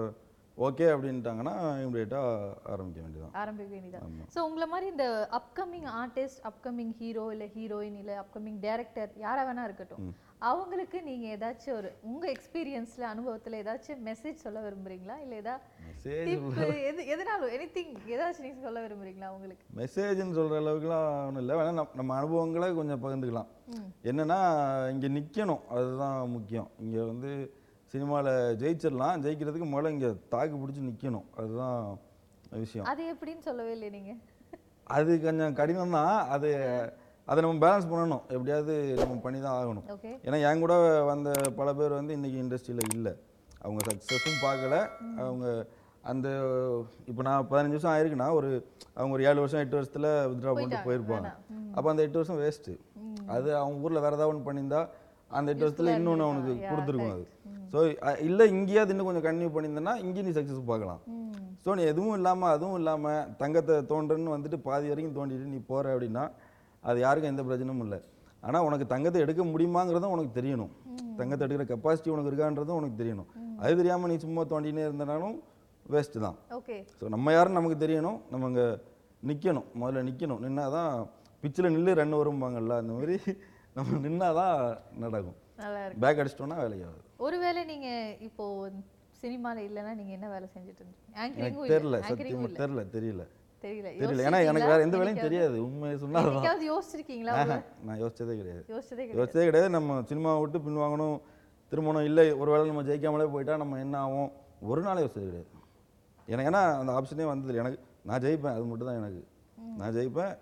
ஓகே அப்படின்ட்டாங்கன்னா இமிடியேட்டாக ஆரம்பிக்க வேண்டியதான் ஆரம்பிக்க வேண்டியதான் ஸோ உங்களை மாதிரி இந்த அப்கமிங் ஆர்டிஸ்ட் அப்கமிங் ஹீரோ இல்ல ஹீரோயின் இல்ல அப்கமிங் டைரக்டர் யாரா வேணா இருக்கட்டும் அவங்களுக்கு நீங்க ஏதாச்சும் ஒரு உங்க எக்ஸ்பீரியன்ஸ்ல அனுபவத்துல ஏதாச்சும் மெசேஜ் சொல்ல விரும்புறீங்களா? இல்ல ஏதா மெசேஜ் டிப் எது எதனாலும் எனிதிங் ஏதாச்சும் நீங்க சொல்ல விரும்புறீங்களா உங்களுக்கு? மெசேஜ்னு சொல்கிற அளவுக்குலாம் ஒன்றும் இல்லை. வேணால் நம்ம நம்ம அனுபவங்களை கொஞ்சம் பகிர்ந்துக்கலாம். என்னென்னா இங்கே நிற்கணும் அதுதான் முக்கியம். இங்கே வந்து சினிமாவில் ஜெயிச்சிடலாம் ஜெயிக்கிறதுக்கு முதல்ல இங்கே தாக்கு பிடிச்சி நிற்கணும் அதுதான் விஷயம். அது எப்படின்னு சொல்லவே இல்லை நீங்க. அது கொஞ்சம் கடினம் தான் அது அதை நம்ம பேலன்ஸ் பண்ணணும். எப்படியாவது நம்ம பண்ணி தான் ஆகணும் ஏன்னா என் கூட வந்த பல பேர் வந்து இன்றைக்கி இண்டஸ்ட்ரியில் இல்லை. அவங்க சக்ஸஸும் பார்க்கல. அவங்க அந்த இப்போ நான் பதினஞ்சு வருஷம் ஆயிருக்குன்னா ஒரு அவங்க ஒரு ஏழு வருஷம் எட்டு வருஷத்தில் வித்ட்ரா பண்ணிட்டு போயிருப்பாங்க. அப்போ அந்த எட்டு வருஷம் வேஸ்ட்டு அது அவங்க ஊரில் வேறு ஏதாவது ஒன்று பண்ணியிருந்தா அந்த எட்டு வருஷத்தில் இன்னொன்று அவனுக்கு கொடுத்துருக்கும் அது. ஸோ இல்லை இங்கேயாவது இன்னும் கொஞ்சம் கன்டினியூ பண்ணியிருந்தேன்னா இங்கேயும் நீ சக்ஸஸ் பார்க்கலாம். ஸோ நீ எதுவும் இல்லாமல் அதுவும் இல்லாமல் தங்கத்தை தோன்றன்னு வந்துட்டு பாதி வரைக்கும் தோண்டிட்டு நீ போகிற அப்படின்னா அது யாருக்கும் எந்த பிரச்சனையும் இல்லை. ஆனால் உனக்கு தங்கத்தை எடுக்க முடியுமாங்கிறதும் உனக்கு தெரியணும். தங்கத்தை எடுக்கிற கெப்பாசிட்டி உனக்கு இருக்கான்றதும் உனக்கு தெரியணும். அது தெரியாமல் நீ சும்மா தோண்டினே இருந்தனாலும் வேஸ்ட்டு தான். ஓகே ஸோ நம்ம யாருன்னு நமக்கு தெரியணும். நம்ம அங்கே நிற்கணும் முதல்ல நிற்கணும் நின்னா தான் பிச்சில் நில்லு ரன் வரும்பாங்கல்ல அந்த மாதிரி. நம்ம நின்னா தான் நடக்கும் பேக் அடிச்சிட்டோன்னா வேலைக்கு ஆகுது. ஒருவேளை நீங்க இப்போ சினிமால இல்லைன்னா நீங்க என்ன வேலை செஞ்சுட்டு இருந்தீங்க? ஆங்கரிங்கும் சத்தியமாக தெரில தெரியல தெரியல தெரியல. ஏன்னா எனக்கு வேற எந்த வேலையும் தெரியாது. உண்மையை என்னைக்காவது யோசிச்சிருக்கீங்களா நான் யோசிச்சதே கிடையாது. யோசிச்சதே கிடையாது. யோசிச்சதே கிடையாது. நம்ம சினிமாவை விட்டு பின்வாங்கணும். திருமணம் இல்லை ஒருவேளை நம்ம ஜெயிக்காமலே போயிட்டா நம்ம என்ன ஆகும்? ஒரு நாள் யோசிச்சது கிடையாது. எனக்கு ஏன்னா அந்த ஆப்ஷனே வந்தது எனக்கு நான் ஜெயிப்பேன் அது மட்டும் தான் எனக்கு நான் ஜெயிப்பேன்.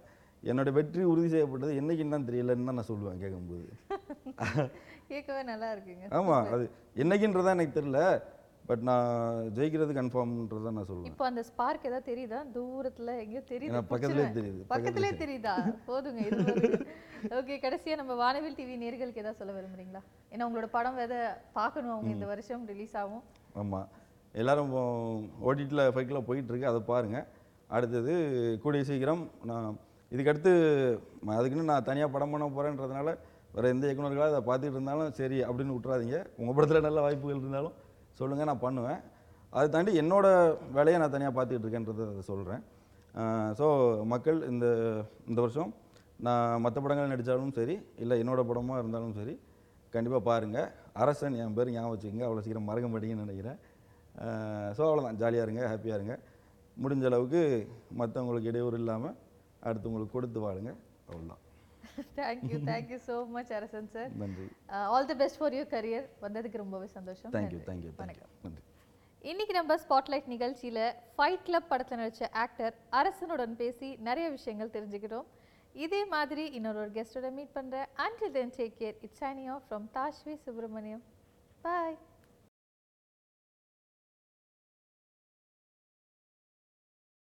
என்னோட வெற்றி உறுதி செய்யப்பட்டது என்னைக்குன்னு தான் தெரியலன்னு தான் நான் சொல்லுவேன் கேட்கும்போது. கேட்கவே நல்லா இருக்குங்க. ஆமாம் அது என்னைக்குன்றதான் எனக்கு தெரியல பட் நான் ஜெயிக்கிறது கன்ஃபார்ம்ன்றதான் நான் சொல்லுவேன். இப்போ அந்த ஸ்பார்க் ஏதாவது தெரியுதா? தூரத்துல எங்கேயோ தெரியுது பக்கத்துலயே. தெரியுது, பக்கத்துலயே தெரியுதா. போதுங்க ஓகே கடைசியா நம்ம வானவில் டிவி நேர்களுக்கு ஏதாவது சொல்ல விரும்புறீங்களா? ஏன்னா உங்களோட படம் எதை பார்க்கணும் அவங்க இந்த வருஷம் ரிலீஸ் ஆகும். ஆமாம் எல்லாரும் ஓடிடியில் ஃபைக்கில் போயிட்டுருக்கு அதை பாருங்கள் அடுத்தது கூடிய சீக்கிரம் நான் இதுக்கடுத்து அதுக்குன்னு நான் தனியாக படம் பண்ண போகிறேன்றதுனால வேறு எந்த இயக்குநர்களாக அதை பார்த்துட்டு இருந்தாலும் சரி அப்படின்னு விட்றாதீங்க உங்கள் படத்தில் நல்ல வாய்ப்புகள் இருந்தாலும் சொல்லுங்கள் நான் பண்ணுவேன். அதை தாண்டி என்னோட வேலையை நான் தனியாக பார்த்துக்கிட்டு இருக்கேன்றதை அதை சொல்கிறேன் ஸோ மக்கள் இந்த இந்த வருஷம் நான் மற்ற படங்கள் நடித்தாலும் சரி இல்லை என்னோட படமாக இருந்தாலும் சரி கண்டிப்பாக பாருங்கள் அரசன் என் பேர் ஞாபகம் வச்சுக்கோங்க அவ்வளோ சீக்கிரம் மறக்க மாட்டீங்கன்னு நினைக்கிறேன். ஸோ அவ்வளோதான் ஜாலியாக இருங்க ஹாப்பியாக இருங்க. முடிஞ்ச அளவுக்கு மற்றவங்களுக்கு இடையூறு இல்லாமல் அடுத்தவங்களுக்கு கொடுத்து வாழுங்க. அவ்வளோதான் thank you thank you so much Arasan sir நன்றி. All the best for your career வந்ததுக்கு ரொம்பவே சந்தோஷம். தேங்க்யூ. தேங்க்யூ வணக்கம். நன்றி. இன்னைக்கு நம்ம ஸ்பாட்லைட் நிகழ்ச்சியில ஃபைட் கிளப் படத்தில் நடிச்ச ஆக்டர் அரசனுடன் பேசி நிறைய விஷயங்கள் தெரிஞ்சுக்கிட்டோம். இதே மாதிரி இன்னொரு ஒரு கெஸ்டோட மீட் பண்றேன். Until then take care it's off from Dhashvi Subramaniam bye